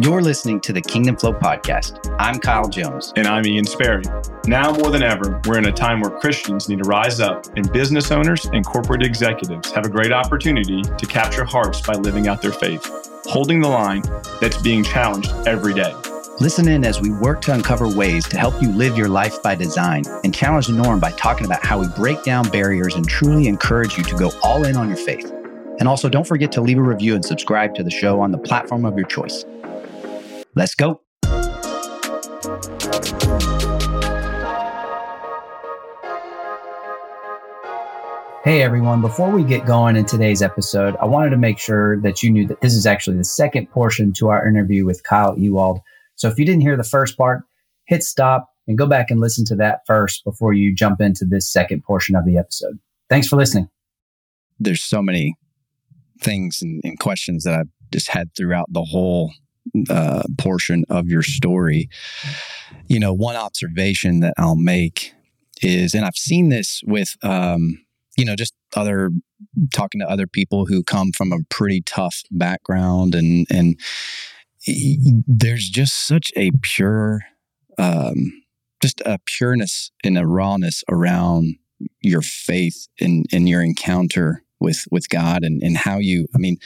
You're listening to the Kingdom Flow podcast. I'm Kyle Jones. And I'm Ian Sperry. Now more than ever, we're in a time where Christians need to rise up, and business owners and corporate executives have a great opportunity to capture hearts by living out their faith, holding the line that's being challenged every day. Listen in as we work to uncover ways to help you live your life by design and challenge the norm by talking about how we break down barriers and truly encourage you to go all in on your faith. And also, don't forget to leave a review and subscribe to the show on the platform of your choice. Let's go. Hey everyone, before we get going in today's episode, I wanted to make sure that you knew that this is actually the second portion to our interview with Kyle Ewald. So if you didn't hear the first part, hit stop and go back and listen to that first before you jump into this second portion of the episode. Thanks for listening. There's so many things and, and questions that I've just had throughout the whole uh, portion of your story. You know, one observation that I'll make is, and I've seen this with, um, you know, just other talking to other people who come from a pretty tough background, and and there's just such a pure, um, just a pureness and a rawness around your faith in in your encounter with with God and and how you. I mean,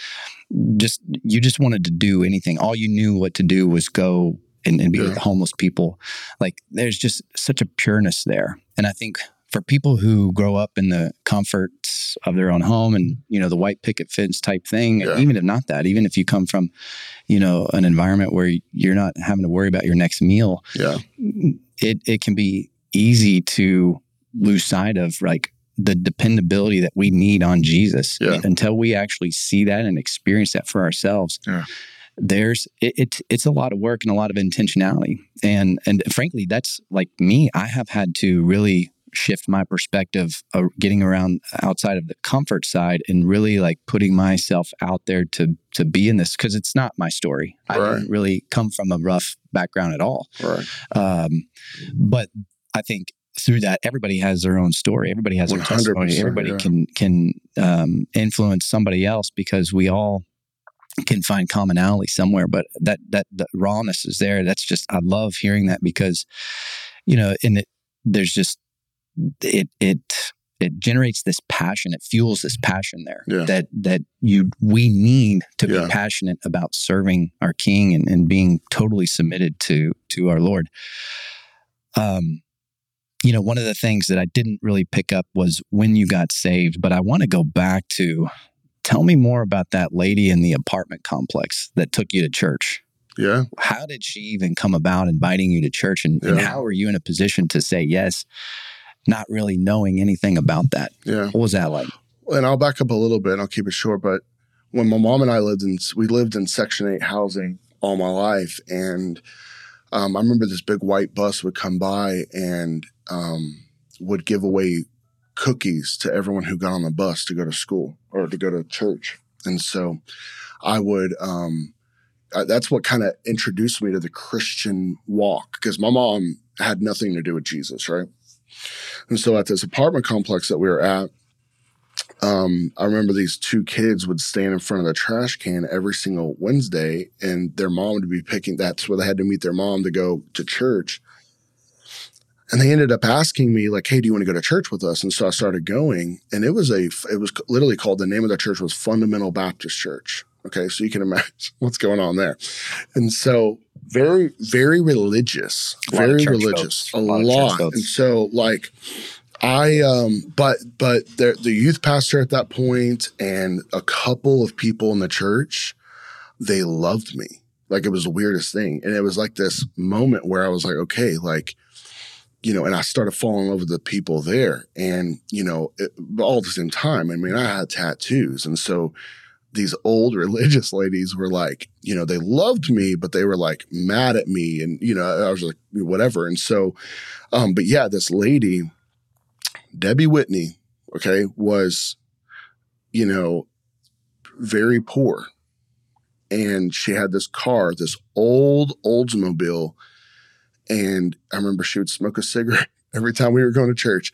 just you just wanted to do anything. All you knew what to do was go and, and be yeah. with homeless people. Like there's just such a pureness there. And I think for people who grow up in the comforts of their own home and you know the white picket fence type thing yeah. even if not that even if you come from you know an environment where you're not having to worry about your next meal yeah it it can be easy to lose sight of like the dependability that we need on Jesus yeah. until we actually see that and experience that for ourselves. Yeah. There's it, it, it's a lot of work and a lot of intentionality. And and frankly, that's like me. I have had to really shift my perspective of getting around outside of the comfort side and really like putting myself out there to to be in this because it's not my story. Right. I didn't really come from a rough background at all. Right. Um, but I think through that, everybody has their own story. Everybody has their testimony. Everybody yeah. can can um, influence somebody else because we all can find commonality somewhere. But that that the rawness is there. That's just I love hearing that because you know, and it there's just it it it generates this passion. It fuels this passion there yeah. that that you we need to yeah. be passionate about serving our King and, and being totally submitted to to our Lord. Um, you know, one of the things that I didn't really pick up was when you got saved, but I want to go back to tell me more about that lady in the apartment complex that took you to church. Yeah. How did she even come about inviting you to church? And, yeah. and how were you in a position to say yes, not really knowing anything about that? Yeah. What was that like? And I'll back up a little bit and I'll keep it short. But when my mom and I lived in, we lived in Section 8 housing all my life. And um, I remember this big white bus would come by and um, would give away cookies to everyone who got on the bus to go to school or to go to church. And so I would, um, uh, that's what kind of introduced me to the Christian walk because my mom had nothing to do with Jesus, right? And so at this apartment complex that we were at, um, I remember these two kids would stand in front of the trash can every single Wednesday, and their mom would be picking. That's where they had to meet their mom to go to church. And they ended up asking me, like, "Hey, do you want to go to church with us?" And so I started going, and it was a, it was literally called the name of the church was Fundamental Baptist Church. Okay, so you can imagine what's going on there. And so very, very religious, very religious, a, a lot. lot. And so like I um but but the the youth pastor at that point and a couple of people in the church, they loved me. Like it was the weirdest thing. And it was like this moment where I was like, okay, like, you know, and I started falling in love with the people there. And, you know, it, all at the same time, I mean, I had tattoos. And so these old religious ladies were like, you know, they loved me, but they were like mad at me. And, you know, I was like, whatever. And so, um, but yeah, this lady, Debbie Whitney, okay, was, you know, very poor. And she had this car, this old Oldsmobile. And I remember she would smoke a cigarette every time we were going to church.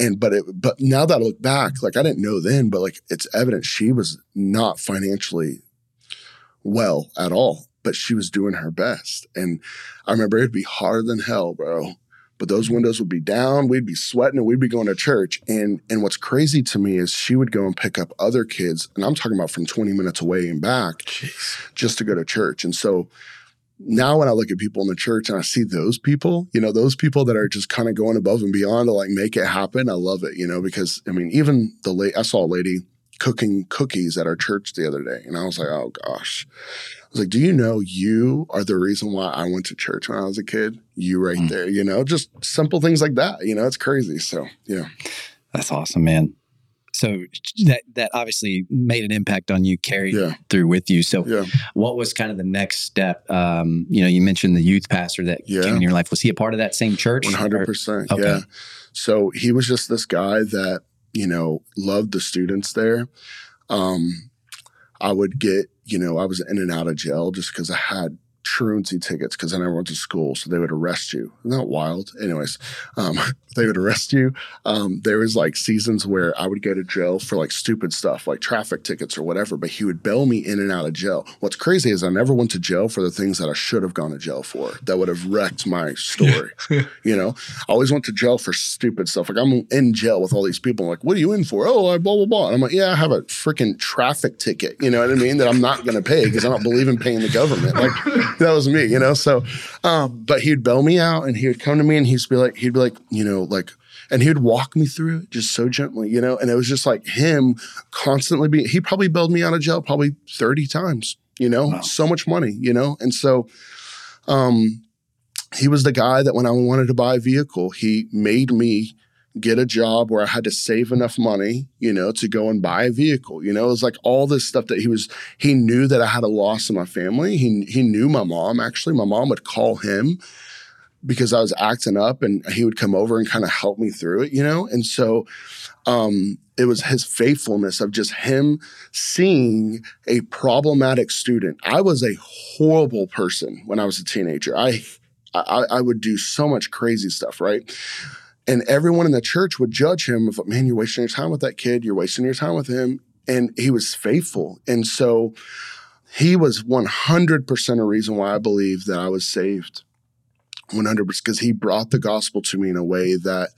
And but it but now that I look back, like I didn't know then, but like it's evident she was not financially well at all. but she was doing her best. And I remember it'd be harder than hell, bro. But those windows would be down, we'd be sweating, and we'd be going to church. And and what's crazy to me is she would go and pick up other kids, and I'm talking about from 20 minutes away and back, Jeez. just to go to church. And so now when I look at people in the church and I see those people, you know, those people that are just kind of going above and beyond to like make it happen, I love it, you know, because I mean, even the late I saw a lady cooking cookies at our church the other day, and I was like, oh gosh. I was like, do you know you are the reason why I went to church when I was a kid? You right Mm. there, you know, just simple things like that. You know, it's crazy. So, yeah. That's awesome, man. So that that obviously made an impact on you, carried Yeah. through with you. So Yeah. what was kind of the next step? Um, you know, you mentioned the youth pastor that Yeah. came in your life. Was he a part of that same church? One hundred percent. Okay. Yeah. So he was just this guy that you know loved the students there. Um, I would get you know I was in and out of jail just because I had truancy tickets because I never went to school, so they would arrest you. Isn't that wild? Anyways, um, they would arrest you. Um, there was like seasons where I would go to jail for like stupid stuff like traffic tickets or whatever, but he would bail me in and out of jail. What's crazy is I never went to jail for the things that I should have gone to jail for that would have wrecked my story. you know, I always went to jail for stupid stuff. Like I'm in jail with all these people. like, what are you in for? Oh, I blah blah blah. And I'm like, yeah, I have a freaking traffic ticket. You know what I mean? That I'm not going to pay because I don't believe in paying the government. Like that was me. You know. So, um, but he'd bail me out, and he would come to me, and he'd be like, he'd be like, you know, like. And he would walk me through it just so gently, you know. And it was just like him constantly being. He probably bailed me out of jail probably thirty times, you know. Wow. So much money, you know. And so, um, he was the guy that when I wanted to buy a vehicle, he made me get a job where I had to save enough money, you know, to go and buy a vehicle. You know, it was like all this stuff that he was he knew that I had a loss in my family. He he knew my mom actually. My mom would call him because I was acting up and he would come over and kind of help me through it, you know? And so um it was his faithfulness of just him seeing a problematic student. I was a horrible person when I was a teenager. I I, I would do so much crazy stuff, right? And everyone in the church would judge him of, man, you're wasting your time with that kid. You're wasting your time with him. And he was faithful. And so he was 100% a reason why I believe that I was saved. 100% because he brought the gospel to me in a way that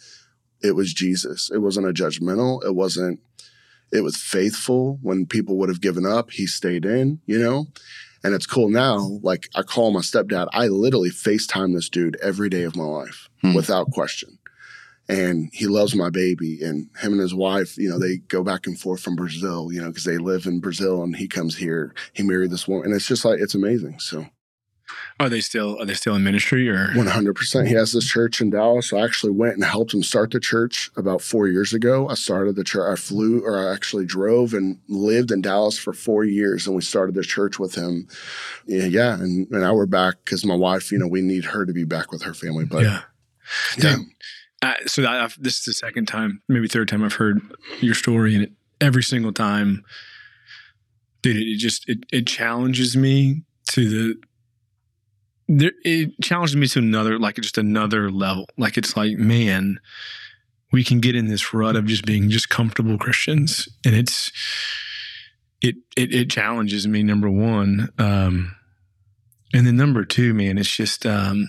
it was Jesus. It wasn't a judgmental. It wasn't, it was faithful. When people would have given up, he stayed in, you know? And it's cool now. Like I call my stepdad. I literally FaceTime this dude every day of my life Hmm. without question. And he loves my baby. And him and his wife, you know, they go back and forth from Brazil, you know, because they live in Brazil and he comes here. He married this woman. And it's just like, it's amazing. So Are they still are they still in ministry or 100%. He has this church in Dallas. I actually went and helped him start the church about four years ago. I started the church. I flew or I actually drove and lived in Dallas for four years. And we started the church with him. Yeah. yeah. And, and now we're back because my wife, you know, we need her to be back with her family. But yeah? yeah. Dude, I, so I've, this is the second time, maybe third time I've heard your story, and it, every single time, dude, it, it just it, it challenges me to the. There, it challenges me to another, like just another level. Like it's like, man, we can get in this rut of just being just comfortable Christians, and it's it it, it challenges me. Number one, um, and then number two, man, it's just. Um,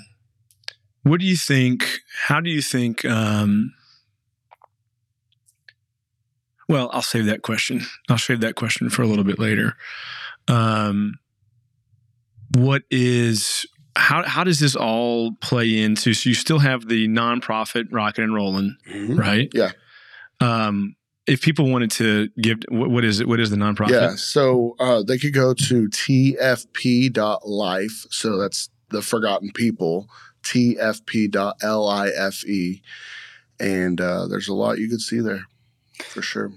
what do you think? How do you think? Um, well, I'll save that question. I'll save that question for a little bit later. Um, what is how how does this all play into? So you still have the nonprofit rocking and rolling, Mhm. right? Yeah. Um, if people wanted to give, what, what is it? What is the nonprofit? Yeah. So uh, they could go to tfp.life. So that's the forgotten people, tfp.life. And uh, there's a lot you could see there for sure.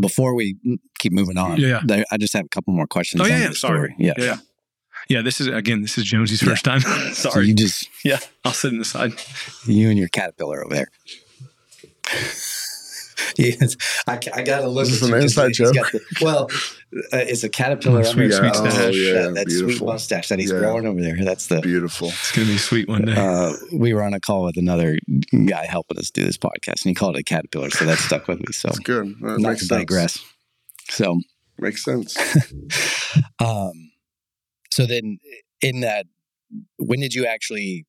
Before we keep moving on, Yeah. I just have a couple more questions. Oh yeah, yeah. Sorry. Yeah. yeah, yeah. This is again. This is Jonesy's Yeah. first time. So Sorry. you just yeah, I'll sit in the side. you and your caterpillar over there. yes, I, I got to look. Is this at an inside he's joke? the- well, uh, it's a caterpillar Oh, under sweet mustache. mustache. Oh, yeah, that sweet mustache that he's Yeah. growing over there. That's the. Beautiful. It's gonna be sweet one day. Uh, we were on a call with another guy helping us do this podcast, and he called it a caterpillar, so that stuck with me. So, That's good. That not makes to sense. digress. So, Makes sense. um, so then in that, when did you actually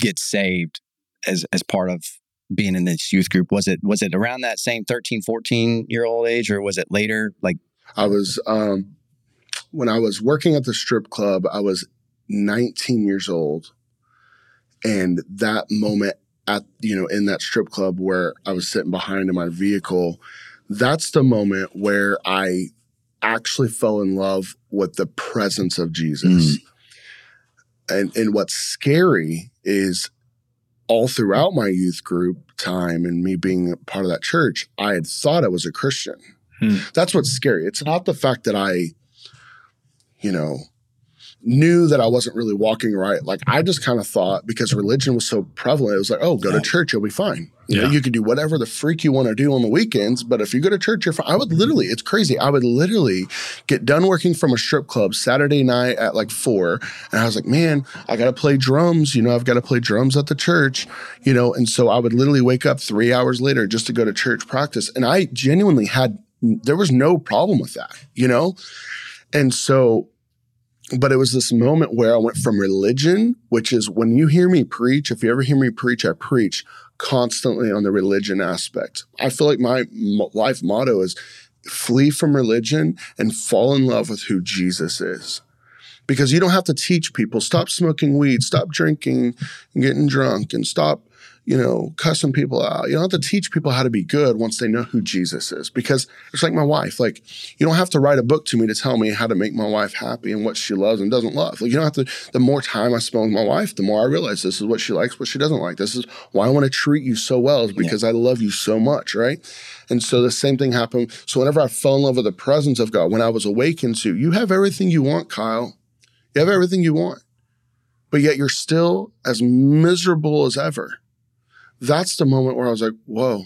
get saved as as part of being in this youth group? Was it was it around that same 13, 14 year old age, or was it later? Like I was um, when I was working at the strip club. I was 19 years old, and that moment at you know in that strip club where I was sitting behind in my vehicle, that's the moment where I actually fell in love with the presence of Jesus. Mm. And and what's scary is all throughout my youth group time and me being part of that church, I had thought I was a Christian. Hmm. That's what's scary. It's not the fact that I, you know, knew that I wasn't really walking right. Like I just kind of thought because religion was so prevalent, it was like, oh, go yeah. to church, you'll be fine. You yeah. know, you can do whatever the freak you want to do on the weekends, but if you go to church, you're fine. I would literally, it's crazy. I would literally get done working from a strip club Saturday night at like four, and I was like, man, I got to play drums. You know, I've got to play drums at the church. You know, and so I would literally wake up three hours later just to go to church practice, and I genuinely had there was no problem with that. You know, and so but it was this moment where I went from religion, which is when you hear me preach, if you ever hear me preach, I preach constantly on the religion aspect. I feel like my life motto is flee from religion and fall in love with who Jesus is. Because you don't have to teach people stop smoking weed, stop drinking and getting drunk, and stop you know, cussing people out. You don't have to teach people how to be good once they know who Jesus is. Because it's like my wife. Like, you don't have to write a book to me to tell me how to make my wife happy and what she loves and doesn't love. Like, you don't have to, the more time I spend with my wife, the more I realize this is what she likes, what she doesn't like. This is why I want to treat you so well, is because yeah. I love you so much, right? And so the same thing happened. So whenever I fell in love with the presence of God, when I was awakened to, you have everything you want, Kyle. You have everything you want. But yet you're still as miserable as ever that's the moment where I was like, whoa,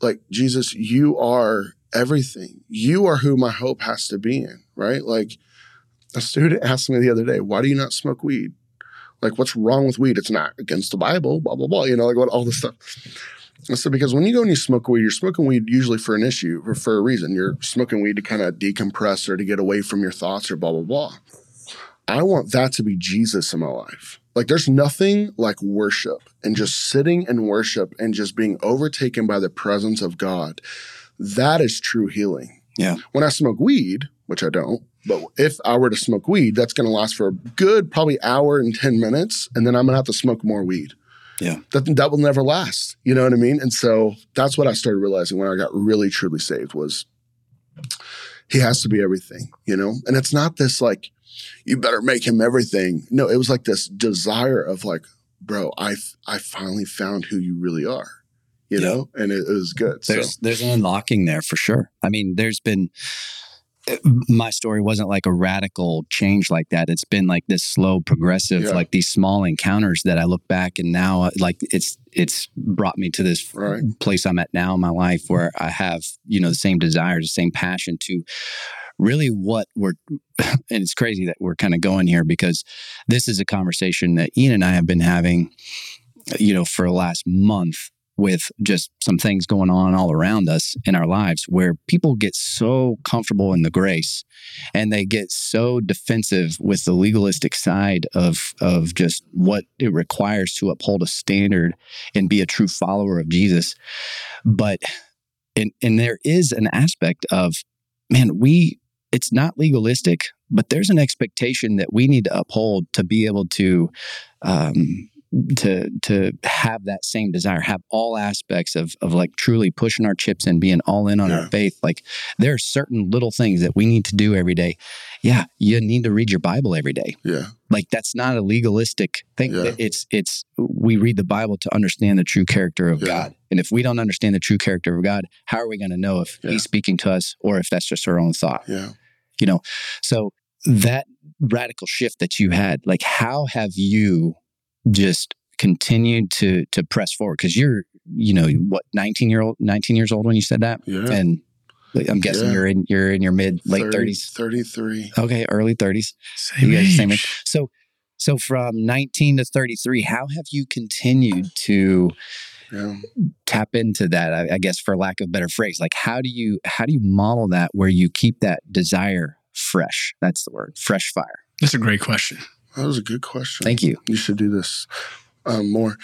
like Jesus, you are everything. You are who my hope has to be in, right? Like a student asked me the other day, why do you not smoke weed? Like, what's wrong with weed? It's not against the Bible, blah, blah, blah, you know, like what all this stuff. I said, because when you go and you smoke weed, you're smoking weed usually for an issue or for a reason. You're smoking weed to kind of decompress or to get away from your thoughts or blah, blah, blah. I want that to be Jesus in my life. Like there's nothing like worship and just sitting in worship and just being overtaken by the presence of God. That is true healing. Yeah. When I smoke weed, which I don't, but if I were to smoke weed, that's going to last for a good probably hour and 10 minutes. And then I'm going to have to smoke more weed. Yeah. That, that will never last. You know what I mean? And so that's what I started realizing when I got really, truly saved was he has to be everything, you know? And it's not this like, you better make him everything. No, it was like this desire of like, bro, I I finally found who you really are, you yeah. know, and it, it, was good. There's so. there's an unlocking there for sure. I mean, there's been uh, my story wasn't like a radical change like that. It's been like this slow, progressive, yeah. like these small encounters that I look back and now, uh, like it's it's brought me to this right. place I'm at now in my life where I have you know the same desires, the same passion to really what we're and it's crazy that we're kind of going here because this is a conversation that Ian and I have been having you know for the last month with just some things going on all around us in our lives where people get so comfortable in the grace and they get so defensive with the legalistic side of of just what it requires to uphold a standard and be a true follower of Jesus. But and and there is an aspect of man we it's not legalistic, but there's an expectation that we need to uphold to be able to um, to to have that same desire, have all aspects of of like truly pushing our chips and being all in on yeah. our faith. Like there are certain little things that we need to do every day. Yeah, you need to read your Bible every day. Yeah. Like that's not a legalistic thing. Yeah. It's it's we read the Bible to understand the true character of yeah. God. And if we don't understand the true character of God, how are we going to know if he's speaking to us or if that's just our own thought? Yeah. You know. So that radical shift that you had, like how have you just continued to to press forward because you're you know what 19 year old 19 years old when you said that yeah. and I'm guessing yeah. you're in you're in your mid late 30, 30s 33 okay early 30s same, age. same age so so from 19 to 33 how have you continued to yeah. tap into that I, I guess for lack of better phrase like how do you how do you model that where you keep that desire fresh that's the word fresh fire That's a great question. That was a good question. Thank you. You should do this um, more.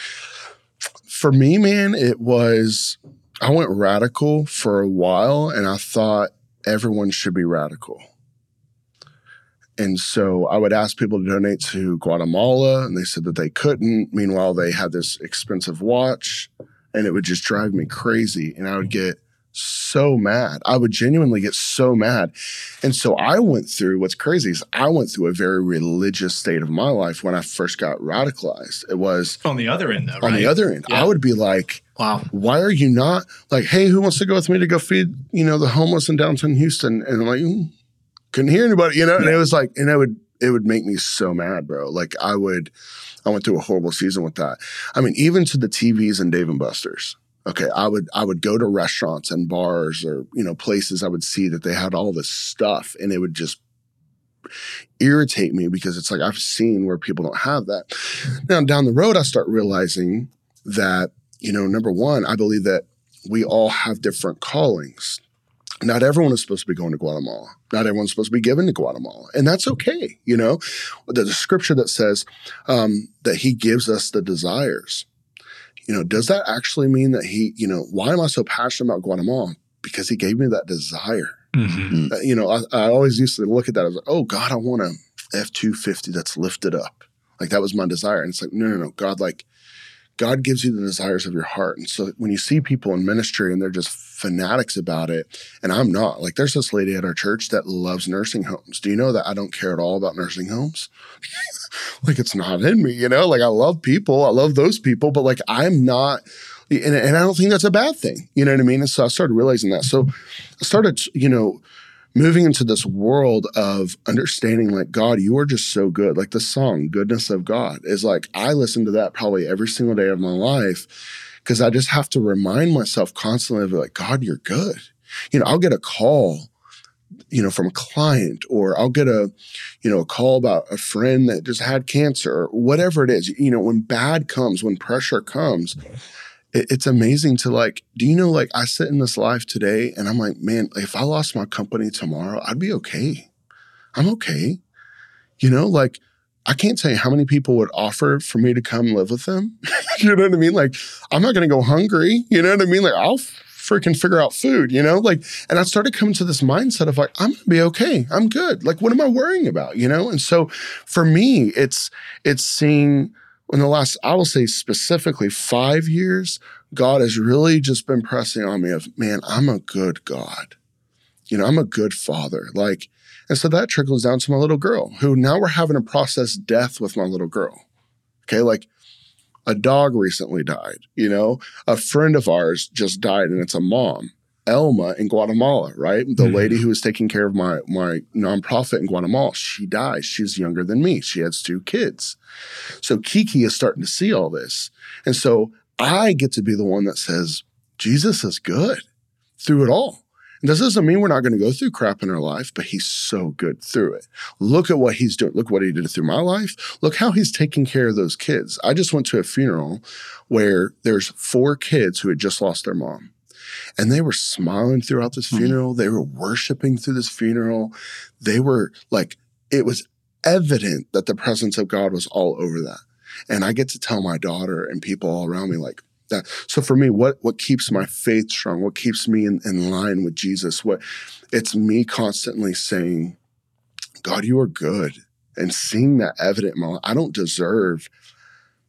For me, man, it was I went radical for a while, and I thought everyone should be radical. And so I would ask people to donate to Guatemala, and they said that they couldn't. Meanwhile, they had this expensive watch, and it would just drive me crazy. And I would get so mad. I would genuinely get so mad. And so I went through what's crazy is I went through a very religious state of my life when I first got radicalized. It was on the other end, though, right? on the other end. Yeah. I would be like, Wow. why are you not like, hey, who wants to go with me to go feed, you know, the homeless in downtown Houston? And I'm like, mm, couldn't hear anybody, you know? And it was like, and it would, it would make me so mad, bro. Like I would, I went through a horrible season with that. I mean, even to the TVs and Dave and Buster's. Okay, I would I would go to restaurants and bars or you know places I would see that they had all this stuff and it would just irritate me because it's like I've seen where people don't have that. Now down the road I start realizing that you know number one I believe that we all have different callings. Not everyone is supposed to be going to Guatemala. Not everyone's supposed to be given to Guatemala, and that's okay. You know, the, scripture that says um, that He gives us the desires you know, does that actually mean that he, you know, why am I so passionate about Guatemala? Because he gave me that desire. Mm-hmm. Uh, you know, I, I always used to look at that as like, oh God, I want a F two fifty that's lifted up. Like that was my desire. And it's like, no, no, no, God, like God gives you the desires of your heart. And so when you see people in ministry and they're just fanatics about it, and I'm not, like there's this lady at our church that loves nursing homes. Do you know that I don't care at all about nursing homes? like it's not in me, you know? Like I love people, I love those people, but like I'm not and, and I don't think that's a bad thing. You know what I mean? And so I started realizing that. So I started, you know, moving into this world of understanding like God, you are just so good. Like the song Goodness of God is like I listen to that probably every single day of my life because I just have to remind myself constantly of like, God, you're good. You know, I'll get a call you know from a client or i'll get a you know a call about a friend that just had cancer or whatever it is. You know when bad comes when pressure comes it, it's amazing to like do you know like i sit in this life today and i'm like man if i lost my company tomorrow i'd be okay. I'm okay. You know like I can't tell you how many people would offer for me to come live with them. you know what I mean? Like, I'm not going to go hungry. You know what I mean? Like, I'll freaking figure out food, you know? Like, and I started coming to this mindset of like, I'm gonna be okay. I'm good. Like, what am I worrying about? You know? And so for me, it's it's seeing in the last, I will say specifically five years, God has really just been pressing on me of, man, I'm a good God. You know, I'm a good father. Like, and so that trickles down to my little girl, who now we're having to process death with my little girl. Okay, like a dog recently died, you know, a friend of ours just died and it's a mom. Elma in Guatemala, right? The Mhm. lady who was taking care of my my nonprofit in Guatemala, she dies. She's younger than me. She has two kids. So Kiki is starting to see all this. And so I get to be the one that says, Jesus is good through it all. This doesn't mean we're not going to go through crap in our life, but he's so good through it. Look at what he's doing. Look what he did through my life. Look how he's taking care of those kids. I just went to a funeral where there's four kids who had just lost their mom. And they were smiling throughout this Mhm. funeral. They were worshiping through this funeral. They were like, it was evident that the presence of God was all over that. And I get to tell my daughter and people all around me, like, that. So for me, what what keeps my faith strong? What keeps me in, in line with Jesus? What it's me constantly saying, God, you are good. And seeing that evident in my life. I don't deserve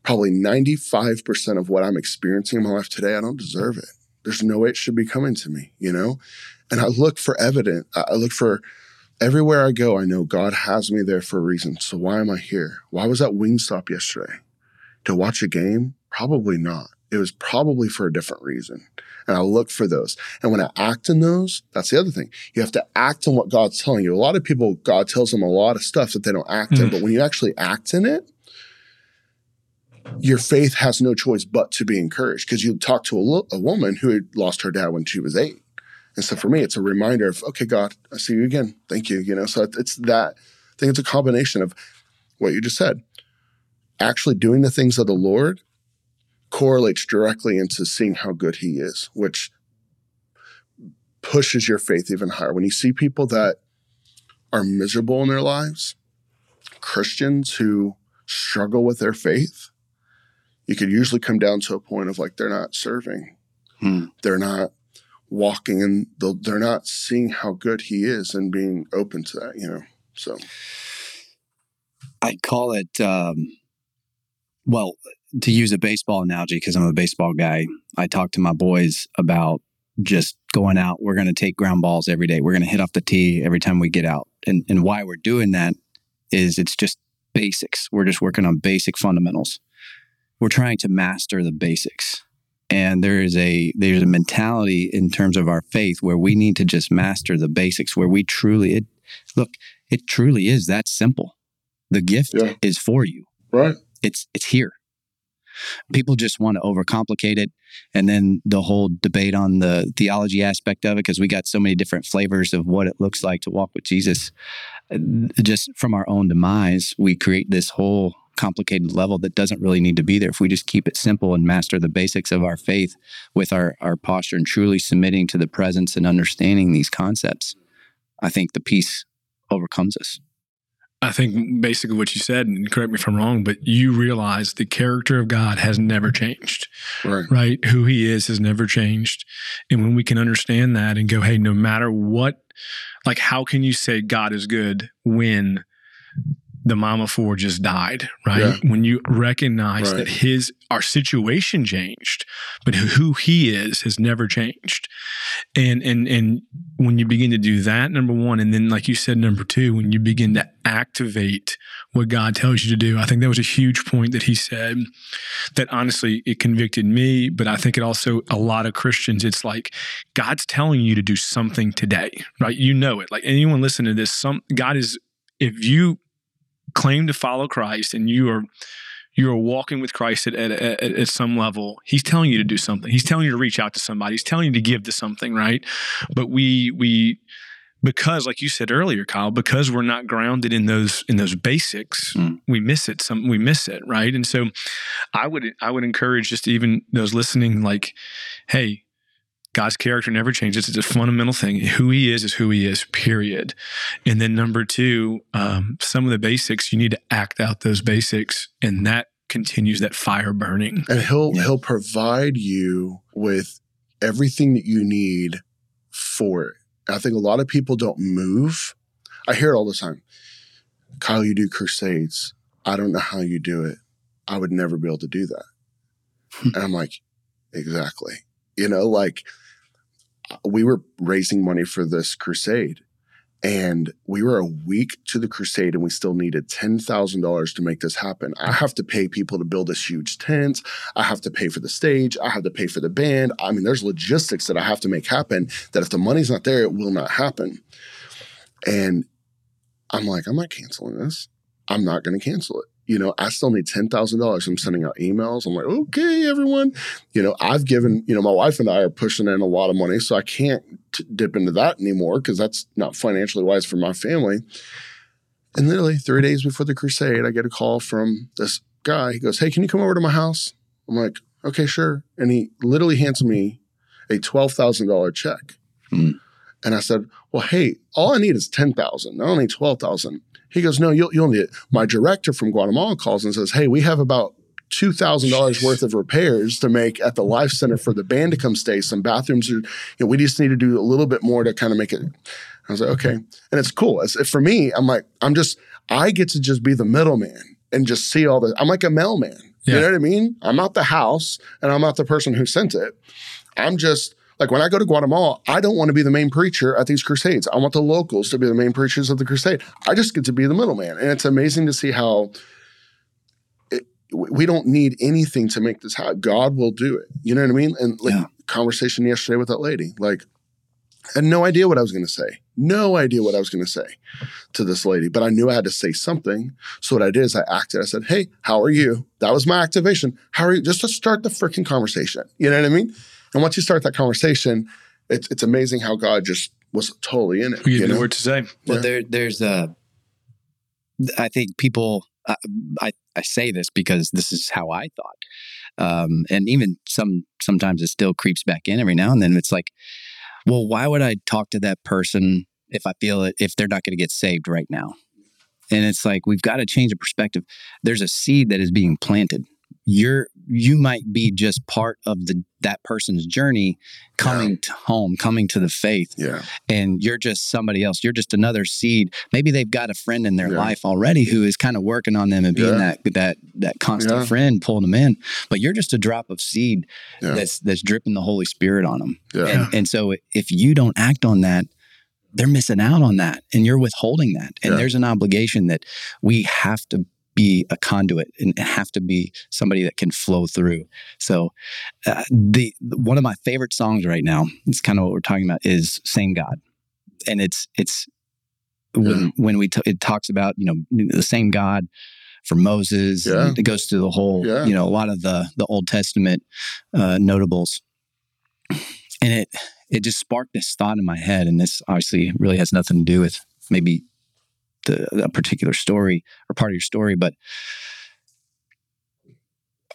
probably 95% of what I'm experiencing in my life today. I don't deserve it. There's no way it should be coming to me, you know? And I look for evident. I look for everywhere I go, I know God has me there for a reason. So why am I here? Why was that Wingstop yesterday? To watch a game? Probably not. It was probably for a different reason. And I look for those. And when I act in those, that's the other thing. You have to act on what God's telling you. A lot of people, God tells them a lot of stuff that they don't act in. Mm. But when you actually act in it, your faith has no choice but to be encouraged because you talk to a, lo- a woman who had lost her dad when she was eight. And so for me, it's a reminder of, okay, God, I see you again. Thank you. You know, so it's that, I think it's a combination of what you just said. Actually doing the things of the Lord correlates directly into seeing how good he is, which pushes your faith even higher. When you see people that are miserable in their lives, Christians who struggle with their faith, you could usually come down to a point of like they're not serving, Hmm. they're not walking, and they're not seeing how good He is and being open to that. You know, so I call it, um, well, to use a baseball analogy, because I'm a baseball guy, I talk to my boys about just going out. We're going to take ground balls every day. We're going to hit off the tee every time we get out. And, and why we're doing that is it's just basics. We're just working on basic fundamentals. We're trying to master the basics. And there is a there's a mentality in terms of our faith where we need to just master the basics, where we truly it look, it truly is that simple. The gift Yeah. is for you. right, It's it's here. People just want to overcomplicate it, and then the whole debate on the theology aspect of it, because we got so many different flavors of what it looks like to walk with Jesus. Just from our own demise, we create this whole complicated level that doesn't really need to be there. If we just keep it simple and master the basics of our faith with our our posture and truly submitting to the presence and understanding these concepts, I think the peace overcomes us. I think basically what you said, and correct me if I'm wrong, but you realize the character of God has never changed, right, right? Who he is has never changed. And when we can understand that and go, hey, no matter what, like, how can you say God is good when the mama four just died, right? Yeah. When you recognize Right. that his, our situation changed, but who he is has never changed. And, and, and when you begin to do that, number one, and then, like you said, number two, when you begin to activate what God tells you to do, I think that was a huge point that he said that honestly, it convicted me, but I think it also, a lot of Christians, it's like God's telling you to do something today, right? You know it. Like anyone listening to this, some God is, if you claim to follow Christ and you are, you are walking with Christ at, at, at, at some level. He's telling you to do something. He's telling you to reach out to somebody. He's telling you to give to something, right? But we we because, like you said earlier, Kyle, because we're not grounded in those in those basics, Mm. we miss it. Some we miss it, right? And so, I would I would encourage just even those listening, like, hey, God's character never changes. It's a fundamental thing. Who He is is who He is. Period. And then number two, um, some of the basics you need to act out those basics, and that continues that fire burning. and He'll Yeah. He'll provide you with everything that you need for it. I think a lot of people don't move. I hear it all the time. Kyle, you do crusades. I don't know how you do it. I would never be able to do that. and I'm like, exactly. You know, like we were raising money for this crusade and we were a week to the crusade and we still needed $10,000 to make this happen. I have to pay people to build this huge tent. I have to pay for the stage. I have to pay for the band. I mean, there's logistics that I have to make happen that if the money's not there, it will not happen. And I'm like, I'm not canceling this. I'm not going to cancel it. You know, I still need $10,000. I'm sending out emails. I'm like, okay, everyone. You know, I've given, you know, my wife and I are pushing in a lot of money. So I can't t- dip into that anymore because that's not financially wise for my family. And literally three days before the crusade, I get a call from this guy. He goes, Hey, can you come over to my house? I'm like, Okay, sure. And he literally hands me a $12,000 check. Hmm. And I said, Well, hey, all I need is 10000 I don't need 12000 He goes, No, you'll, you'll need it. My director from Guatemala calls and says, Hey, we have about $2,000 worth of repairs to make at the Life Center for the band to come stay. Some bathrooms are, you know, we just need to do a little bit more to kind of make it. I was like, okay. Mm-hmm. And it's cool. It's, for me, I'm like, I'm just, I get to just be the middleman and just see all the, I'm like a mailman. You know what I mean? I'm not the house and I'm not the person who sent it. I'm just, like when I go to Guatemala, I don't want to be the main preacher at these crusades. I want the locals to be the main preachers of the crusade. I just get to be the middleman. And it's amazing to see how it, we don't need anything to make this happen. God will do it. You know what I mean? And like Yeah. conversation yesterday with that lady, like I had no idea what I was going to say. No idea what I was going to say to this lady, but I knew I had to say something. So what I did is I acted. I said, Hey, how are you? That was my activation. How are you? Just to start the freaking conversation. You know what I mean? And once you start that conversation, it's, it's amazing how God just was totally in it. We you get know? word to say. Well, Yeah. there, there's a. I think people. I, I I say this because this is how I thought, um, and even some sometimes it still creeps back in every now and then. It's like, well, why would I talk to that person if I feel it if they're not going to get saved right now? And it's like we've got to change the perspective. There's a seed that is being planted. You're you might be just part of the that person's journey coming Yeah. to home, coming to the faith, Yeah. and you're just somebody else. You're just another seed. Maybe they've got a friend in their Yeah. life already who is kind of working on them and being Yeah. that that that constant friend, pulling them in. But you're just a drop of seed that's that's dripping the Holy Spirit on them. Yeah. And, and so if you don't act on that, they're missing out on that and you're withholding that. And there's an obligation that we have to be a conduit and have to be somebody that can flow through. So uh, the one of my favorite songs right now, it's kind of what we're talking about is Same God. And it's it's when when we t- it talks about, you know, the same God for Moses, Yeah. it goes through the whole, Yeah. you know, a lot of the the Old Testament uh, notables and it it just sparked this thought in my head and this obviously really has nothing to do with maybe the a particular story or part of your story but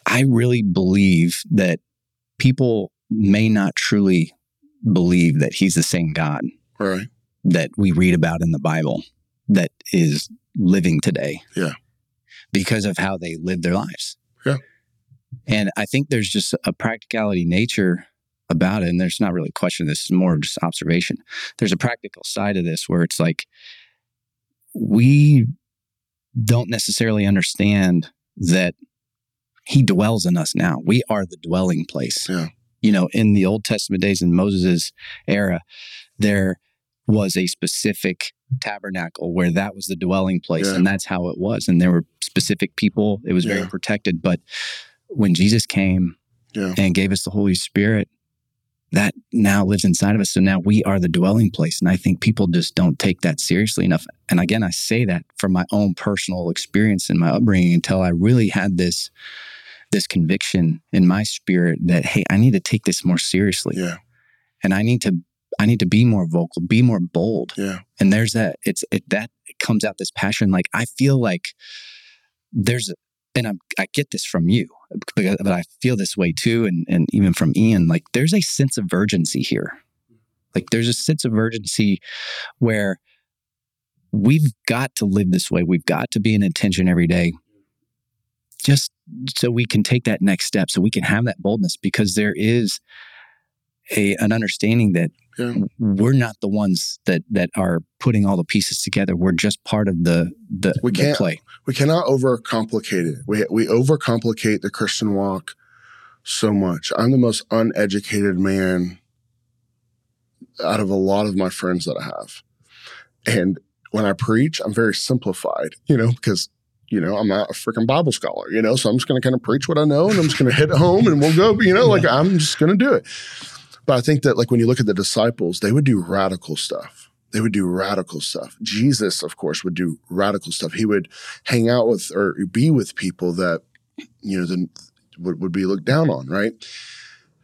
i really believe that people may not truly believe that he's the same god right. that we read about in the bible that is living today Yeah. because of how they live their lives Yeah. and i think there's just a practicality nature about it and there's not really a question this is more just observation there's a practical side of this where it's like we don't necessarily understand that he dwells in us now we are the dwelling place Yeah. you know in the old testament days in moses era there was a specific tabernacle where that was the dwelling place Yeah. and that's how it was and there were specific people it was very protected but when jesus came Yeah. and gave us the Holy Spirit, that now lives inside of us. So now we are the dwelling place. And I think people just don't take that seriously enough. And again, I say that from my own personal experience and my upbringing until I really had this this conviction in my spirit that hey, I need to take this more seriously. Yeah. And I need to I need to be more vocal, be more bold. Yeah. And there's that it's it that comes out this passion like I feel like there's and I'm, I get this from you, but I feel this way too, and and even from Ian. Like there's a sense of urgency here. Like there's a sense of urgency where we've got to live this way. We've got to be in intention every day, just so we can take that next step, so we can have that boldness, because there is a an understanding that Yeah. we're not the ones that that are putting all the pieces together. We're just part of the the, We the can't- play. we cannot overcomplicate it. We we overcomplicate the Christian walk so much. I'm the most uneducated man out of a lot of my friends that I have. And when I preach, I'm very simplified, you know, because you know, I'm not a freaking Bible scholar, you know, so I'm just going to kind of preach what I know and I'm just going to hit home and we'll go, you know, like I'm just going to do it. But I think that, like, when you look at the disciples, they would do radical stuff. They would do radical stuff. Jesus, of course, would do radical stuff. He would hang out with or be with people that, you know, then would, would be looked down on, right?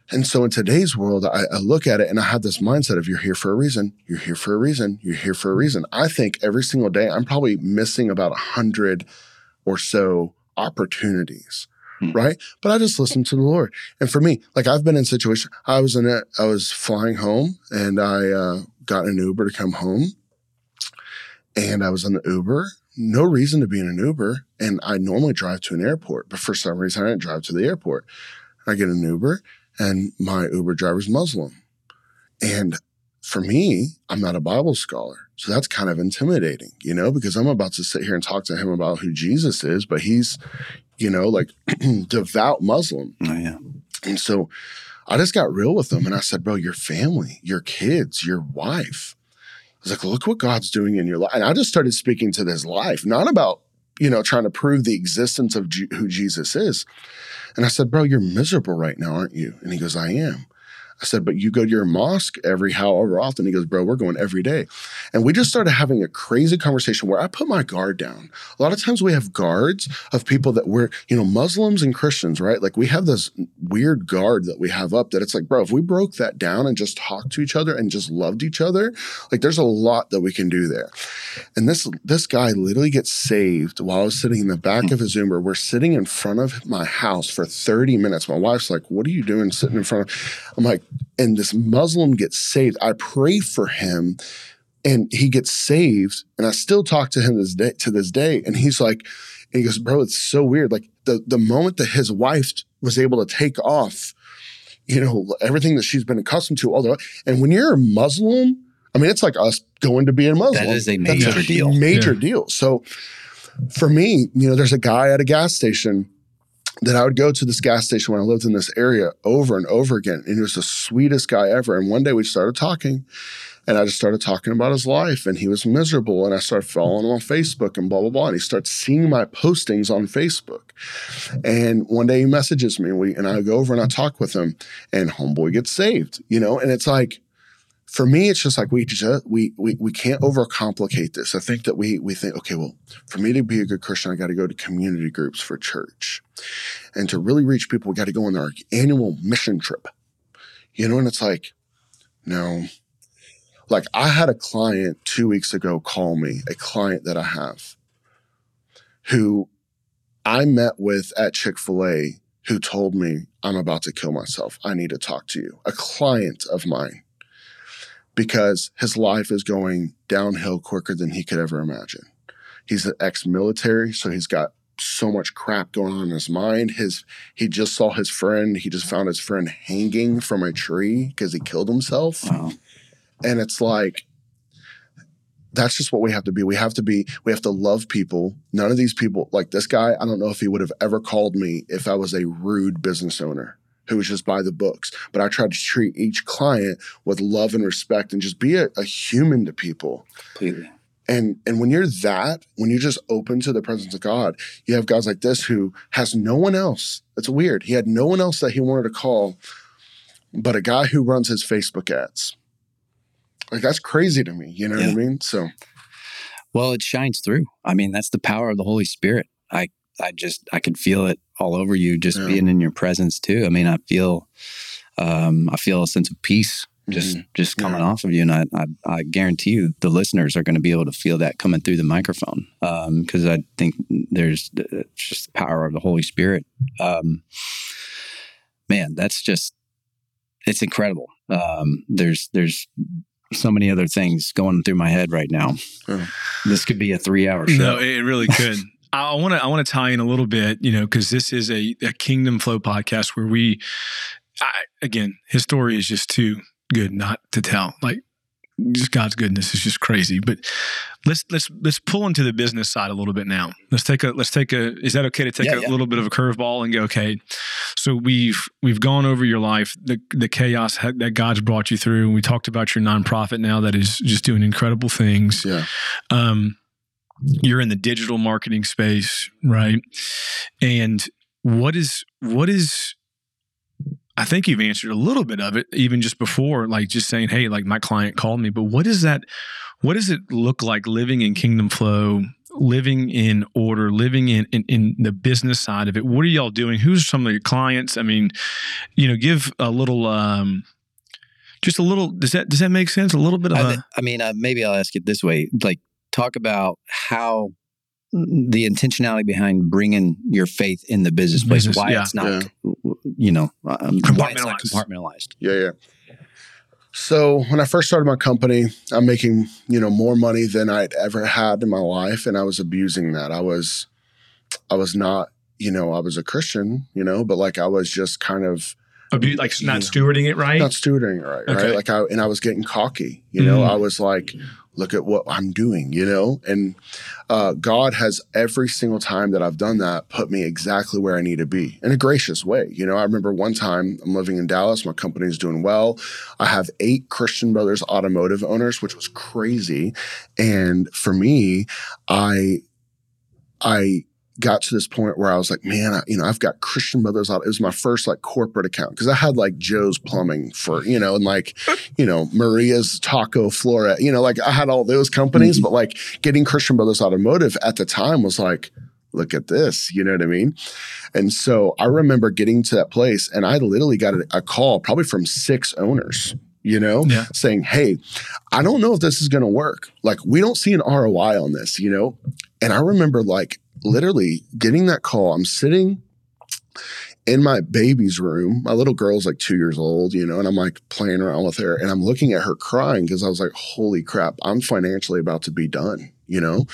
And so in today's world, I, I look at it and I have this mindset of you're here for a reason, you're here for a reason, you're here for a reason. I think every single day I'm probably missing about a hundred or so opportunities, Hmm. right? But I just listened to the Lord. And for me, like I've been in situations, I was in a, I was flying home and I uh, got an Uber to come home, and I was in the Uber. No reason to be in an Uber, and I normally drive to an airport, but for some reason I didn't drive to the airport. I get an Uber, and my Uber driver's Muslim, and for me, I'm not a Bible scholar. So that's kind of intimidating, you know, because I'm about to sit here and talk to him about who Jesus is, but he's, you know, like devout Muslim. Oh yeah. And so I just got real with him and I said, bro, your family, your kids, your wife. I was like, look what God's doing in your life. And I just started speaking to this life, not about, you know, trying to prove the existence of G- who Jesus is. And I said, bro, you're miserable right now, aren't you? And he goes, I am. I said, but you go to your mosque every however often. He goes, bro, we're going every day. And we just started having a crazy conversation where I put my guard down. A lot of times we have guards of people that we're, you know, Muslims and Christians, right? Like we have this weird guard that we have up that it's like, bro, if we broke that down and just talked to each other and just loved each other, like there's a lot that we can do there. And this this guy literally gets saved while I was sitting in the back of his Uber. We're sitting in front of my house for 30 minutes. My wife's like, what are you doing sitting in front of? I'm like, and this Muslim gets saved. I pray for him and he gets saved. And I still talk to him this day to this day. And he's like, and he goes, bro, it's so weird. Like the the moment that his wife was able to take off, you know, everything that she's been accustomed to, all the and when you're a Muslim, I mean, it's like us going to be a Muslim. That is a That's major deal. Major Yeah. deal. So for me, you know, there's a guy at a gas station that I would go to this gas station when I lived in this area over and over again. And he was the sweetest guy ever. And one day we started talking and I just started talking about his life and he was miserable. And I started following him on Facebook and blah, blah, blah. And he starts seeing my postings on Facebook. And one day he messages me and we, and I go over and I talk with him and homeboy gets saved, you know? And it's like, for me, it's just like we just we we we can't overcomplicate this. I think that we we think, okay, well, for me to be a good Christian, I got to go to community groups for church, and to really reach people, we got to go on our annual mission trip. You know, and it's like, no. Like I had a client two weeks ago call me, a client that I have, who I met with at Chick Fil A, who told me I'm about to kill myself. I need to talk to you. A client of mine because his life is going downhill quicker than he could ever imagine. He's an ex-military, so he's got so much crap going on in his mind. His he just saw his friend, he just found his friend hanging from a tree because he killed himself. Wow. And it's like that's just what we have to be. We have to be, we have to love people. None of these people, like this guy, I don't know if he would have ever called me if I was a rude business owner who was just by the books. But I tried to treat each client with love and respect and just be a, a human to people. Completely. And and when you're that, when you're just open to the presence of God, you have guys like this who has no one else. It's weird. He had no one else that he wanted to call, but a guy who runs his Facebook ads. Like that's crazy to me. You know what I mean? So Well, it shines through. I mean, that's the power of the Holy Spirit. I I just I could feel it all over you just Yeah. being in your presence too. I mean, I feel um I feel a sense of peace just just coming Yeah. off of you and I, I I guarantee you the listeners are going to be able to feel that coming through the microphone. Um because I think there's just the power of the Holy Spirit. Um man, that's just it's incredible. Um there's there's so many other things going through my head right now. Yeah. This could be a three hour show. No, it really could. I want to I want to tie in a little bit, you know, because this is a, a Kingdom Flow podcast where we, I, again, his story is just too good not to tell. Like, just God's goodness is just crazy. But let's let's let's pull into the business side a little bit now. Let's take a let's take a. Is that okay to take Yeah, a yeah. little bit of a curveball and go? Okay, so we've we've gone over your life, the the chaos ha- that God's brought you through, and we talked about your nonprofit now that is just doing incredible things yeah. um, you're in the digital marketing space, right? And what is what is I think you've answered a little bit of it even just before, like just saying, "Hey, like my client called me." But what is that? What does it look like living in Kingdom Flow, living in order, living in in, in the business side of it? What are y'all doing? Who's some of your clients? I mean, you know, give a little, um, just a little. Does that does that make sense? A little bit of I, a th- I mean, uh, maybe I'll ask it this way: like, talk about how the intentionality behind bringing your faith in the business place, Business, why yeah. it's not, you know, um, why it's not Compartmentalized. compartmentalized. Yeah, yeah. So when I first started my company, I'm making, you know, more money than I'd ever had in my life. And I was abusing that. I was I was not, you know, I was a Christian, you know, but like I was just kind of Abu- like not Yeah. stewarding it right. not stewarding it right, Okay. right? Like I and I was getting cocky, you know. Mm. I was like, look at what I'm doing, you know. And uh, God has every single time that I've done that put me exactly where I need to be in a gracious way. You know, I remember one time I'm living in Dallas, my company's doing well. I have eight Christian Brothers automotive owners, which was crazy. And for me, I I got to this point where I was like, man, I, you know, I've got Christian Brothers. Auto- It was my first like corporate account because I had like Joe's Plumbing for, you know, and like, you know, Maria's Taco Flora, you know, like I had all those companies, mm-hmm. but like getting Christian Brothers Automotive at the time was like, look at this, you know what I mean? And so I remember getting to that place and I literally got a, a call probably from six owners. You know, Yeah. saying, Hey, I don't know if this is going to work. Like, we don't see an ROI on this, you know? And I remember like literally getting that call. I'm sitting in my baby's room. My little girl's like two years old, you know, and I'm like playing around with her and I'm looking at her crying because I was like, holy crap, I'm financially about to be done, you know?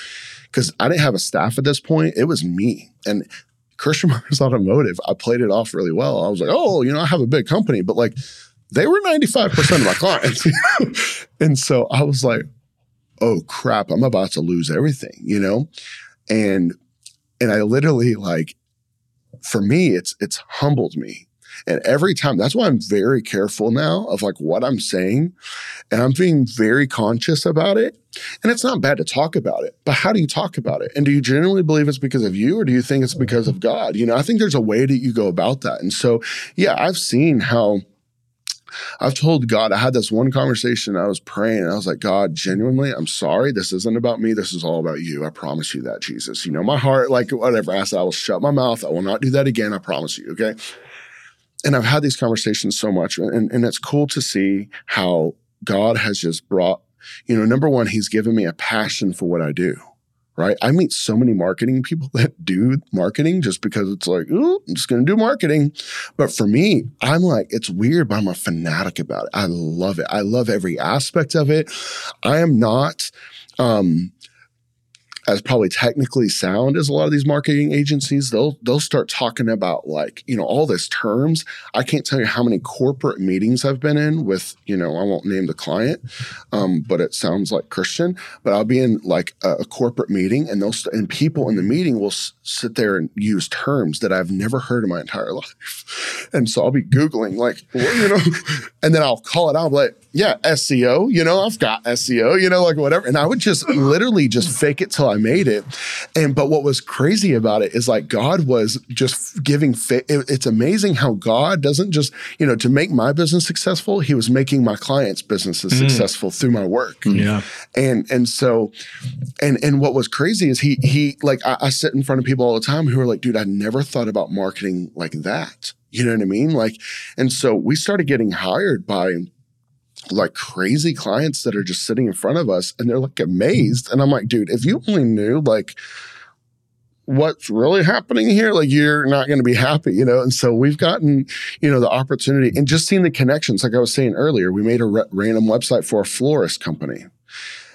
Because I didn't have a staff at this point. It was me. And Christian Motors Automotive, I played it off really well. I was like, oh, you know, I have a big company, but like they were 95% of my clients. and so I was like, oh crap, I'm about to lose everything, you know? And and I literally like for me, it's it's humbled me. And every time, that's why I'm very careful now of like what I'm saying. And I'm being very conscious about it. And it's not bad to talk about it, but how do you talk about it? And do you genuinely believe it's because of you or do you think it's because of God? You know, I think there's a way that you go about that. And so, yeah, I've seen how I've told God, I had this one conversation. I was praying and I was like, God, genuinely, I'm sorry. This isn't about me. This is all about you. I promise you that, Jesus. You know, my heart, like whatever. I said, I will shut my mouth. I will not do that again. I promise you. Okay. And I've had these conversations so much. And, and it's cool to see how God has just brought, you know, number one, He's given me a passion for what I do right? I meet so many marketing people that do marketing just because it's like, oh, I'm just going to do marketing. But for me, I'm like, it's weird, but I'm a fanatic about it. I love it. I love every aspect of it. I am not, um, as probably technically sound as a lot of these marketing agencies, they'll they'll start talking about like, you know, all this terms. I can't tell you how many corporate meetings I've been in with, you know, I won't name the client, um, but it sounds like Christian. But I'll be in like a, a corporate meeting and they'll st- and people in the meeting will s- sit there and use terms that I've never heard in my entire life. And so I'll be Googling like, well, you know, and then I'll call it out like, yeah, SEO, you know, I've got SEO, you know, like whatever. And I would just literally just fake it till I made it. And but what was crazy about it is like God was just giving fa- it, it's amazing how God doesn't just, you know, to make my business successful, he was making my clients' businesses mm. successful through my work. Yeah. And and so and and what was crazy is he he like I, I sit in front of people all the time who are like, dude, I never thought about marketing like that. You know what I mean? Like, and so we started getting hired by like crazy clients that are just sitting in front of us and they're like amazed. And I'm like, dude, if you only knew like what's really happening here, like you're not going to be happy, you know? And so we've gotten, you know, the opportunity and just seeing the connections. Like I was saying earlier, we made a re- random website for a florist company.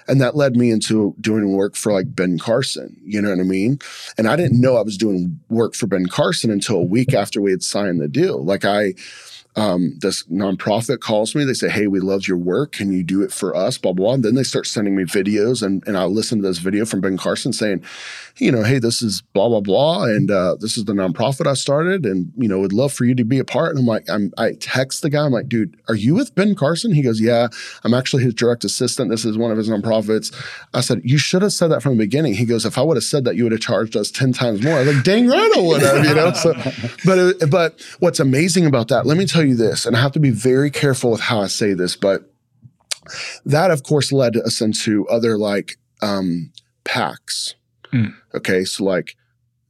And that led me into doing work for like Ben Carson. You know what I mean? And I didn't know I was doing work for Ben Carson until a week after we had signed the deal. Like I, um, this nonprofit calls me. They say, "Hey, we love your work. Can you do it for us?" Blah blah. blah. And then they start sending me videos, and and I listen to this video from Ben Carson saying, you know, hey, this is blah blah blah, and uh, this is the nonprofit I started, and you know, would love for you to be a part. And I'm like, I'm, I text the guy, I'm like, dude, are you with Ben Carson? He goes, yeah, I'm actually his direct assistant. This is one of his nonprofits. I said, you should have said that from the beginning. He goes, if I would have said that, you would have charged us ten times more. I like, dang right, I would have, you know. So, but it, but what's amazing about that? Let me tell you this, and I have to be very careful with how I say this, but that of course led us into other like um, PACs Mm. Okay. So like,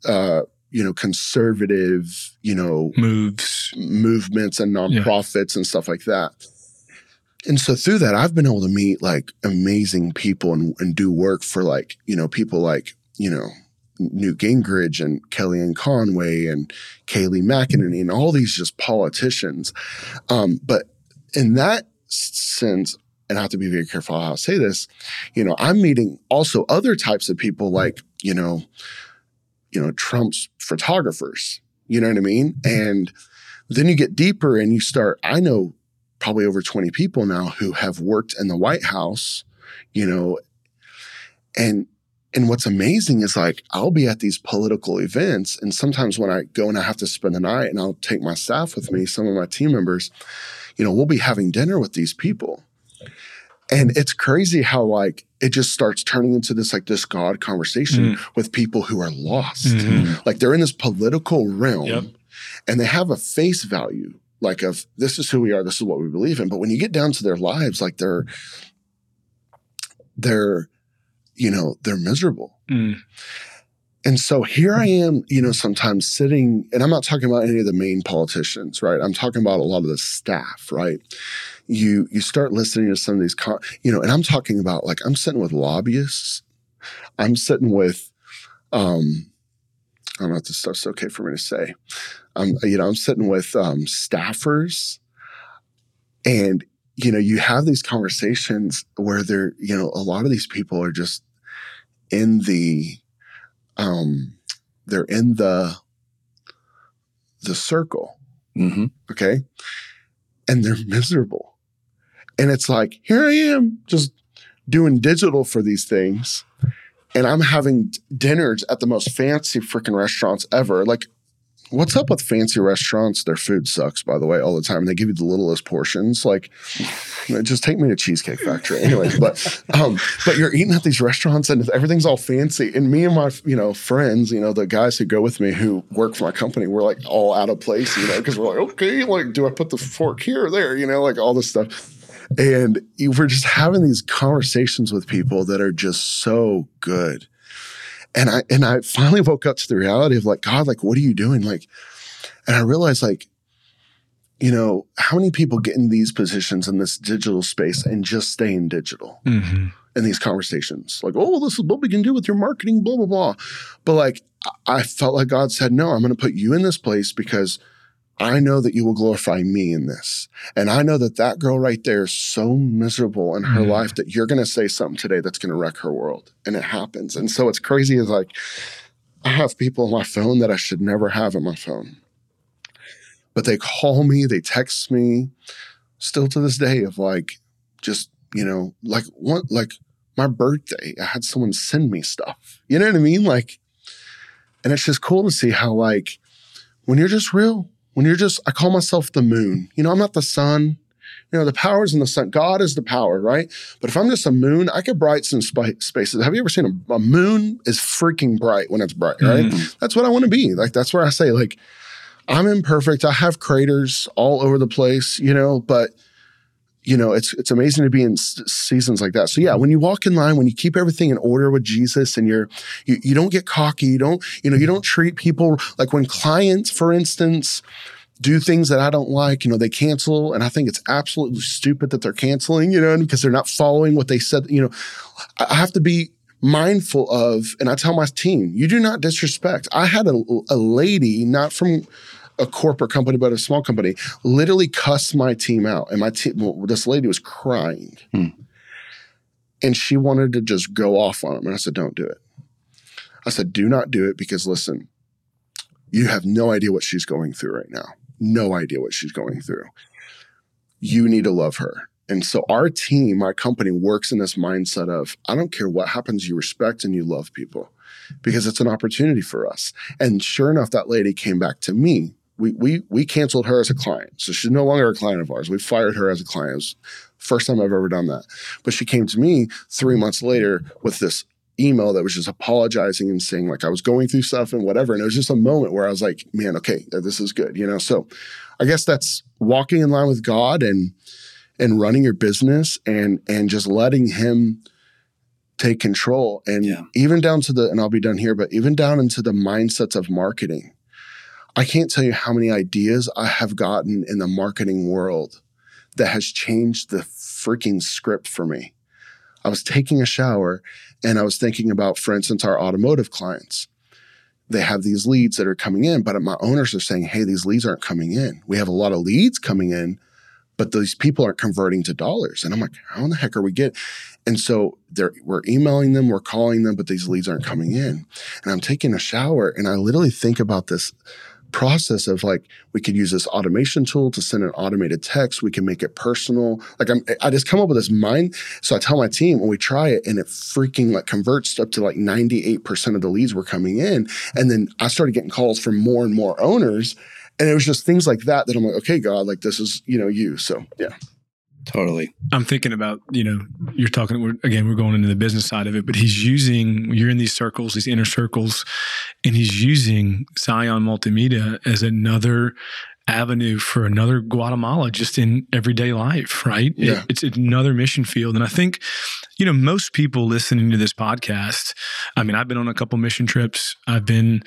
uh, you know, conservative, you know, moves, movements and nonprofits yeah. and stuff like that. And so through that, I've been able to meet like amazing people and, and do work for like, you know, people like, you know, Newt Gingrich and Kellyanne Conway and Kayleigh McEnany and all these just politicians. Um, but in that sense, and I have to be very careful how I say this, you know, I'm meeting also other types of people like, you know, you know, Trump's photographers. You know what I mean? And then you get deeper and you start, I know probably over 20 people now who have worked in the White House, you know, and and what's amazing is like I'll be at these political events, and sometimes when I go and I have to spend the night, and I'll take my staff with me, some of my team members, you know, we'll be having dinner with these people, and it's crazy how like it just starts turning into this like this God conversation mm. with people who are lost. Mm-hmm. Like they're in this political realm yep. and they have a face value like of this is who we are, this is what we believe in. But when you get down to their lives, like they're they're, you know, they're miserable. Mm. And so here I am, you know, sometimes sitting, and I'm not talking about any of the main politicians, right? I'm talking about a lot of the staff, right? you you start listening to some of these, con- you know, and I'm talking about like I'm sitting with lobbyists, I'm sitting with, um, I don't know if this stuff's okay for me to say. Um, you know, I'm sitting with um, staffers, and you know, you have these conversations where they're, you know, a lot of these people are just in the, um, they're in the, the circle, Mm-hmm. okay, and they're miserable, and it's like here I am just doing digital for these things and I'm having dinners at the most fancy freaking restaurants ever. Like, what's up with fancy restaurants? Their food sucks, by the way, all the time. They give you the littlest portions. Like, just take me to Cheesecake Factory, anyways. but, um, but you're eating at these restaurants and everything's all fancy. And me and my, you know, friends, you know, the guys who go with me who work for my company, we're like all out of place, you know, because we're like, okay, like, do I put the fork here or there? You know, like all this stuff. And you- we're just having these conversations with people that are just so good. And I and I finally woke up to the reality of like, God, like, what are you doing? Like, and I realized like, you know, how many people get in these positions in this digital space and just stay in digital Mm-hmm. in these conversations? Like, oh, this is what we can do with your marketing, blah, blah, blah. But like I- I felt like God said, No, I'm gonna put you in this place because I know that you will glorify me in this. And I know that that girl right there is so miserable in her Mhm. life that you're going to say something today that's going to wreck her world. And it happens. And so it's crazy is like, I have people on my phone that I should never have on my phone. But they call me, they text me, still to this day, of like, just, you know, like one, like my birthday, I had someone send me stuff. You know what I mean? Like, and it's just cool to see how, like, when you're just real, when you're just, I call myself the moon. You know, I'm not the sun. You know, the power is in the sun. God is the power, right? But if I'm just a moon, I could bright some spi- spaces. Have you ever seen a, a moon is freaking bright when it's bright, right? Mhm. That's what I want to be. Like, that's where I say, like, I'm imperfect. I have craters all over the place, you know, but you know, it's it's amazing to be in seasons like that. So yeah, when you walk in line, when you keep everything in order with Jesus, and you're you, you don't get cocky, you don't you know you don't treat people like when clients, for instance, do things that I don't like, you know, they cancel, and I think it's absolutely stupid that they're canceling, you know, because they're not following what they said. You know, I I have to be mindful of, and I tell my team, you do not disrespect. I had a, a lady, not from a corporate company, but a small company, literally cussed my team out. And my team, well, this lady was crying. Hmm. And she wanted to just go off on him. And I said, don't do it. I said, do not do it because listen, you have no idea what she's going through right now. No idea what she's going through. You need to love her. And so our team, my company works in this mindset of I don't care what happens, you respect and you love people because it's an opportunity for us. And sure enough, that lady came back to me. We we we canceled her as a client. So she's no longer a client of ours. We fired her as a client. It was first time I've ever done that. But she came to me three months later with this email that was just apologizing and saying like I was going through stuff and whatever. And it was just a moment where I was like, man, okay, this is good, you know. So I guess that's walking in line with God and and running your business and and just letting him take control and Yeah. even down to the and I'll be done here, but even down into the mindsets of marketing. I can't tell you how many ideas I have gotten in the marketing world that has changed the freaking script for me. I was taking a shower and I was thinking about, for instance, our automotive clients. They have these leads that are coming in, but my owners are saying, hey, these leads aren't coming in. We have a lot of leads coming in, but these people aren't converting to dollars. And I'm like, how in the heck are we getting? And so we're emailing them, we're calling them, but these leads aren't coming in. And I'm taking a shower and I literally think about this process of like we could use this automation tool to send an automated text. We can make it personal. Like i'm i just come up with this mind so i tell my team when we try it and it freaking like converts up to like 98% of the leads were coming in. And then i started getting calls from more and more owners and it was just things like that that i'm like okay god like this is you know you. So yeah Totally. I'm thinking about, you know, you're talking, we're, again, we're going into the business side of it, but he's using, you're in these circles, these inner circles, and he's using Zion Multimedia as another avenue for another Guatemala just in everyday life, right? It- Yeah. it's another mission field. And I think, you know, most people listening to this podcast, I mean, I've been on a couple mission trips. I've been,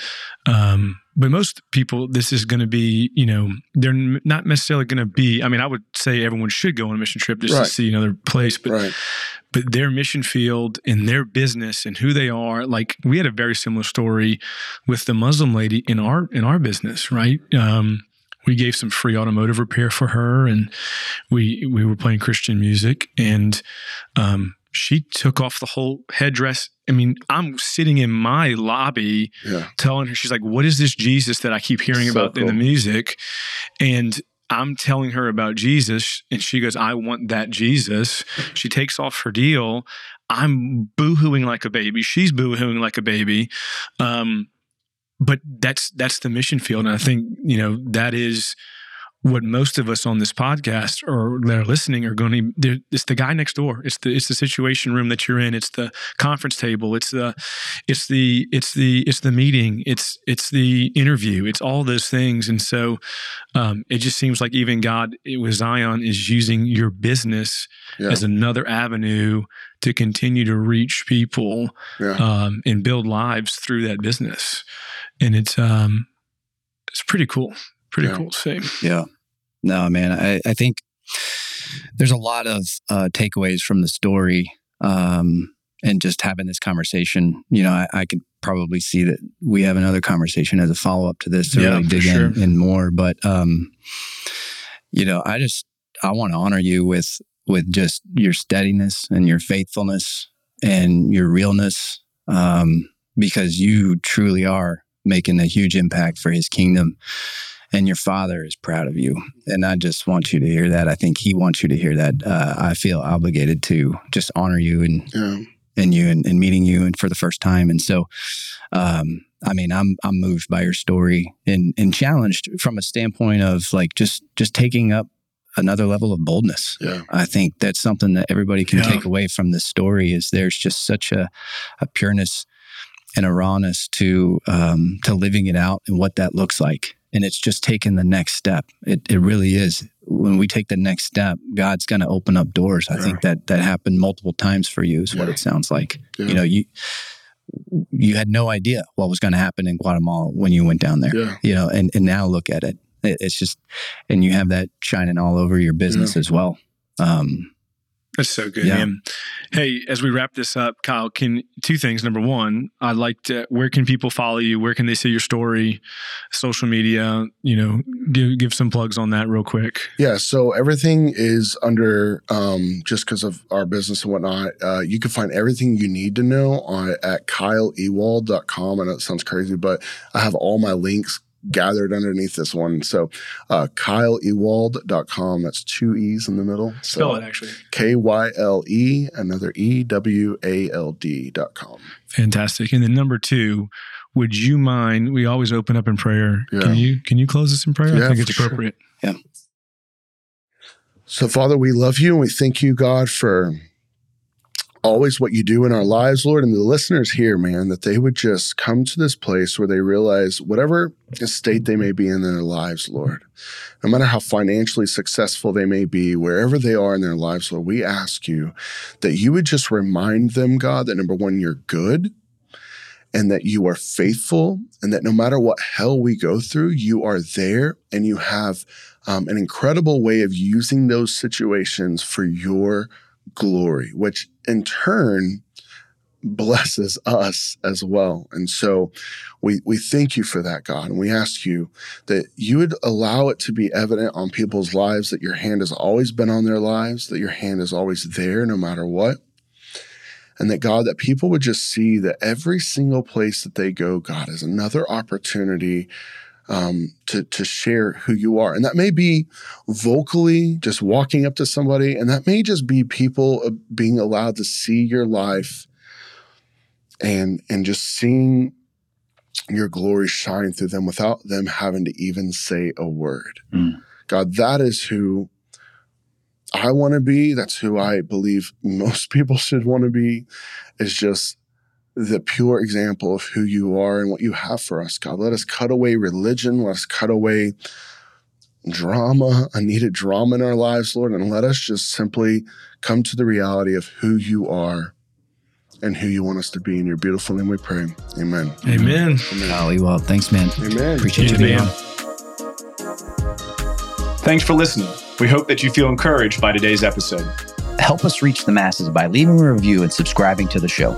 um, but most people, this is going to be, you know, they're not necessarily going to be. I mean, I would say everyone should go on a mission trip just Right. to see another place, but right but their mission field and their business and who they are like we had a very similar story with the muslim lady in our in our business right um, we gave some free automotive repair for her and we we were playing christian music and um, she took off the whole headdress. I mean i'm sitting in my lobby Yeah. telling her she's like what is this jesus that i keep hearing So about in the music? And i'm telling her about jesus and she goes i want that jesus. She takes off her deal. I'm boohooing like a baby. She's boohooing like a baby. Um, but that's that's the mission field and i think you know that is what most of us on this podcast or that are listening are going to it's the guy next door. It's the it's the situation room that you're in. It's the conference table. It's the it's the it's the it's the meeting. It's it's the interview. It's all those things. And so um, it just seems like even god with zion is using your business Yeah. as another avenue to continue to reach people Yeah. um, and build lives through that business. And it's um it's pretty cool pretty Yeah. cool see Yeah. No, man. I, I think there's a lot of uh, takeaways from the story um, and just having this conversation. You know, I, I could probably see that we have another conversation as a follow up to this to Yeah, really dig sure. in, in more. But, um, you know, I just, I want to honor you with, with just your steadiness and your faithfulness and your realness um, because you truly are making a huge impact for his kingdom and your father is proud of you and i just want you to hear that i think he wants you to hear that uh, i feel obligated to just honor you and Yeah. and you and, and meeting you and for the first time and so um i mean i'm i'm moved by your story and and challenged from a standpoint of like just just taking up another level of boldness Yeah. I think that's something that everybody can Yeah. take away from this story is there's just such a, a pureness and a rawness to um, to living it out and what that looks like. And it's just taking the next step. It, it really is. When we take the next step, God's going to open up doors. I think that that happened multiple times for you is what it sounds like. Yeah. You know, you you had no idea what was going to happen in Guatemala when you went down there Yeah. you know and, and now look at it It- it's just and you have that shining all over your business as well um That's so good, Yeah. man. Hey, as we wrap this up, Kyle, can two things. Number one, I'd like to where can people follow you? Where can they see your story? Social media, you know, give give some plugs on that real quick. Yeah, so everything is under um, just because of our business and whatnot. Uh, you can find everything you need to know on at kyleewald.com. I know it sounds crazy, but I have all my links gathered underneath this one. So uh, kyleewald.com. That's two E's in the middle. So Spell it actually. K Y L E, another E W A L D dot com. Fantastic. And then number two, would you mind? We always open up in prayer. Yeah. Can you can you close us in prayer? Yeah, I think it's appropriate. sure. appropriate. So, Father, we love you and we thank you, God, for always what you do in our lives, Lord, and the listeners here, man, that they would just come to this place where they realize whatever state they may be in their lives, Lord, no matter how financially successful they may be, wherever they are in their lives, Lord, we ask you that you would just remind them, God, that number one, you're good. And that you are faithful, and that no matter what hell we go through, you are there and you have um, an incredible way of using those situations for your glory, which in turn blesses us as well. And so we we thank you for that, God, and we ask you that you would allow it to be evident on people's lives that your hand has always been on their lives, that your hand is always there no matter what. And that God, that people would just see that every single place that they go, God, is another opportunity um, to to share who you are, and that may be vocally, just walking up to somebody, and that may just be people uh, being allowed to see your life, and and just seeing your glory shine through them without them having to even say a word. Mm. God, that is who I want to be. That's who I believe most people should want to be. Is just the pure example of who you are and what you have for us, God. Let us cut away religion. Let us cut away drama, unneeded drama in our lives, Lord, and let us just simply come to the reality of who you are and who you want us to be. In your beautiful name we pray. Amen. Amen. Amen. golly well thanks man Amen. appreciate you being man. on Thanks for listening. We hope that you feel encouraged by today's episode. Help us reach the masses by leaving a review and subscribing to the show.